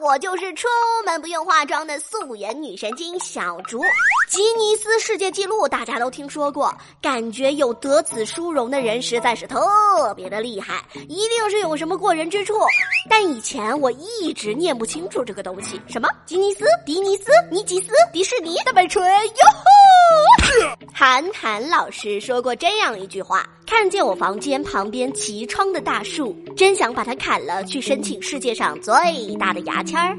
我就是出门不用化妆的素颜女神经小竹。吉尼斯世界纪录大家都听说过，感觉有得此殊荣的人实在是特别的厉害，一定是有什么过人之处。但以前我一直念不清楚这个东西，什么？吉尼斯、迪尼斯、尼吉斯、迪士尼、大摆锤，哟吼！韩寒老师说过这样一句话：看见我房间旁边齐窗的大树，真想把它砍了，去申请世界上最大的牙签儿。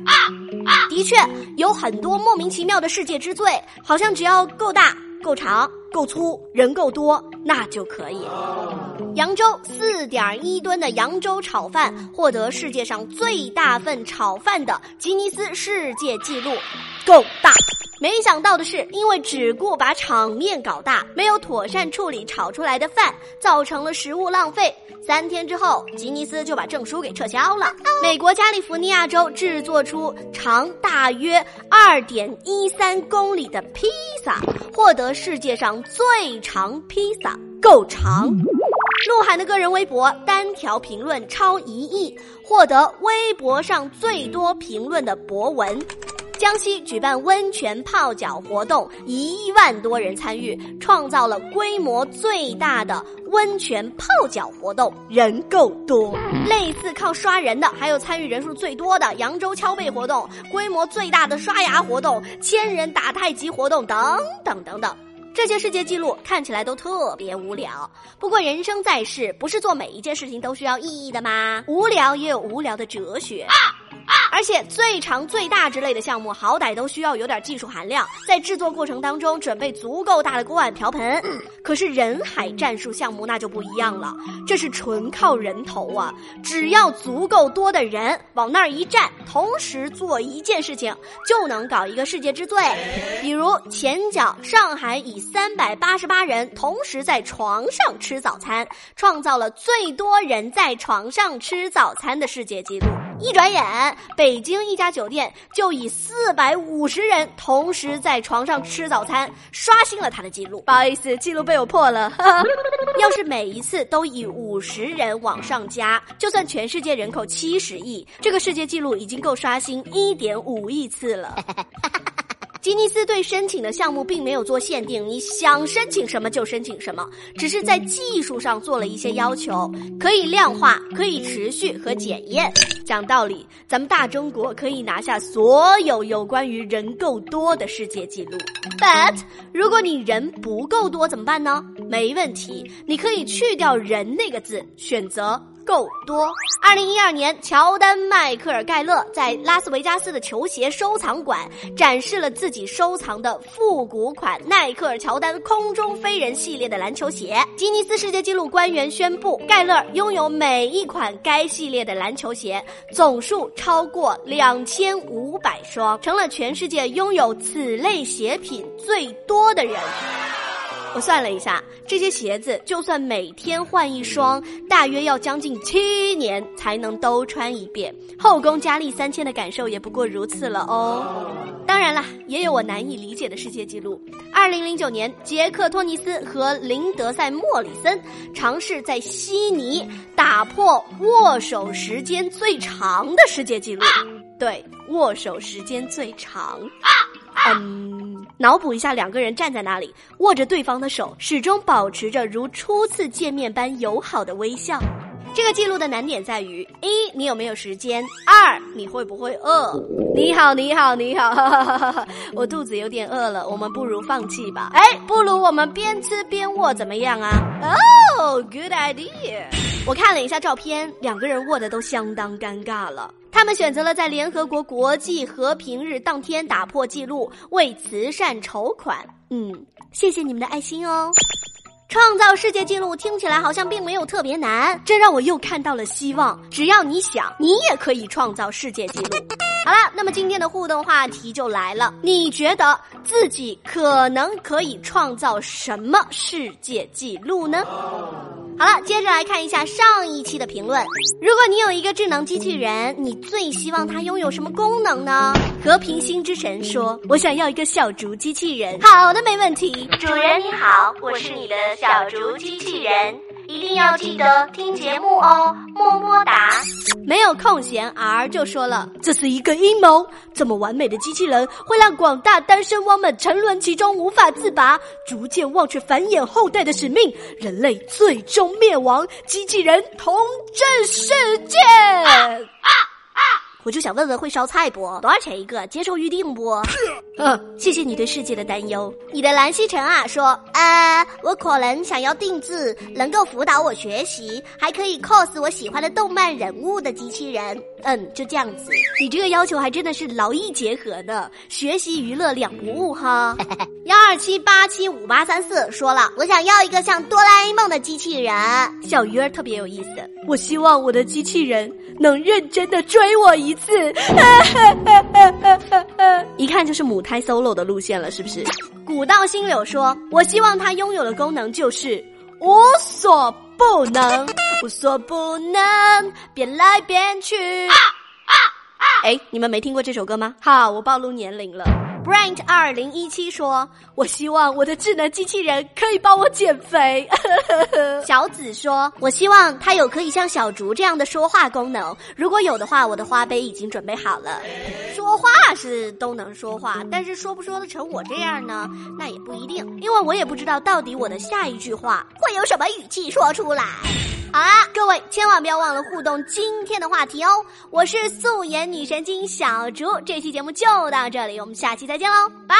的确，有很多莫名其妙的世界之最，好像只要够大、够长、够粗、人够多，那就可以。扬州四点一吨的扬州炒饭获得世界上最大份炒饭的吉尼斯世界纪录，够大。没想到的是，因为只顾把场面搞大，没有妥善处理炒出来的饭，造成了食物浪费。三天之后，吉尼斯就把证书给撤销了。美国加利福尼亚州制作出长大约二点一三公里的披萨，获得世界上最长披萨，够长。鹿晗的个人微博单条评论超一亿，获得微博上最多评论的博文。江西举办温泉泡脚活动，一万多人参与，创造了规模最大的温泉泡脚活动，人够多。类似靠刷人的，还有参与人数最多的扬州敲背活动，规模最大的刷牙活动，千人打太极活动，等等等等。这些世界纪录看起来都特别无聊，不过人生在世，不是做每一件事情都需要意义的吗？无聊也有无聊的哲学。而且最长最大之类的项目，好歹都需要有点技术含量，在制作过程当中准备足够大的锅碗瓢盆。可是人海战术项目那就不一样了，这是纯靠人头啊！只要足够多的人往那儿一站，同时做一件事情，就能搞一个世界之最。比如前脚上海以三百八十八人同时在床上吃早餐，创造了最多人在床上吃早餐的世界纪录。一转眼，北京一家酒店就以四百五十人同时在床上吃早餐，刷新了他的记录。不好意思，记录被我破了。要是每一次都以五十人往上加，就算全世界人口七十亿，这个世界纪录已经够刷新一点五亿次了。吉尼斯对申请的项目并没有做限定，你想申请什么就申请什么，只是在技术上做了一些要求，可以量化、可以持续和检验。讲道理，咱们大中国可以拿下所有有关于人够多的世界纪录。But 如果你人不够多怎么办呢？没问题，你可以去掉“人”那个字，选择。够多。二零一二年，乔丹·迈克尔·盖勒在拉斯维加斯的球鞋收藏馆展示了自己收藏的复古款耐克尔乔丹空中飞人系列的篮球鞋。吉尼斯世界纪录官员宣布，盖勒拥有每一款该系列的篮球鞋，总数超过两千五百双，成了全世界拥有此类鞋品最多的人。我算了一下，这些鞋子就算每天换一双，大约要将近七年才能都穿一遍。后宫佳丽三千的感受也不过如此了哦。当然了，也有我难以理解的世界纪录。二零零九年，杰克·托尼斯和林德赛·莫里森尝试在悉尼打破握手时间最长的世界纪录。对，握手时间最长。嗯，脑补一下，两个人站在那里，握着对方的手，始终保持着如初次见面般友好的微笑。这个记录的难点在于：一，你有没有时间；二，你会不会饿？你好，你好，你好，哈哈哈哈我肚子有点饿了，我们不如放弃吧。哎，不如我们边吃边握，怎么样啊？哦，good idea。我看了一下照片，两个人握的都相当尴尬了。他们选择了在联合国国际和平日当天打破纪录，为慈善筹款。嗯，谢谢你们的爱心哦。创造世界纪录听起来好像并没有特别难，这让我又看到了希望。只要你想，你也可以创造世界纪录。好了，那么今天的互动话题就来了，你觉得自己可能可以创造什么世界纪录呢？好了，接着来看一下上一期的评论。如果你有一个智能机器人，你最希望它拥有什么功能呢？和平星之神说：“我想要一个小竹机器人。”好的，没问题。主人你好，我是你的小竹机器人。一定要记得听节目哦，么么哒。没有空闲，R 就说了，这是一个阴谋。这么完美的机器人会让广大单身汪们沉沦其中无法自拔，逐渐忘却繁衍后代的使命，人类最终灭亡，机器人统治世界。我就想问问会烧菜不？多少钱一个？接受预定不？嗯，谢谢你对世界的担忧。你的蓝曦臣啊说，呃，我可能想要定制能够辅导我学习，还可以 cos 我喜欢的动漫人物的机器人。嗯，就这样子。你这个要求还真的是劳逸结合呢，学习娱乐两不误哈。幺二七八七五八三四说了，我想要一个像哆啦 A 梦的机器人。小鱼儿特别有意思，我希望我的机器人能认真的追我一次。一看就是母胎 solo 的路线了，是不是？古道新柳说，我希望它拥有的功能就是无所不能，无所不能，变来变去。哎，你们没听过这首歌吗？好，我暴露年龄了。Brand 二零一七说：“我希望我的智能机器人可以帮我减肥。”小紫说：“我希望它有可以像小竹这样的说话功能。如果有的话，我的花呗已经准备好了。说话是都能说话，但是说不说得成我这样呢？那也不一定，因为我也不知道到底我的下一句话会有什么语气说出来。”好啦，各位千万不要忘了互动今天的话题哦！我是素颜女神经小竹，这期节目就到这里，我们下期再见喽，拜。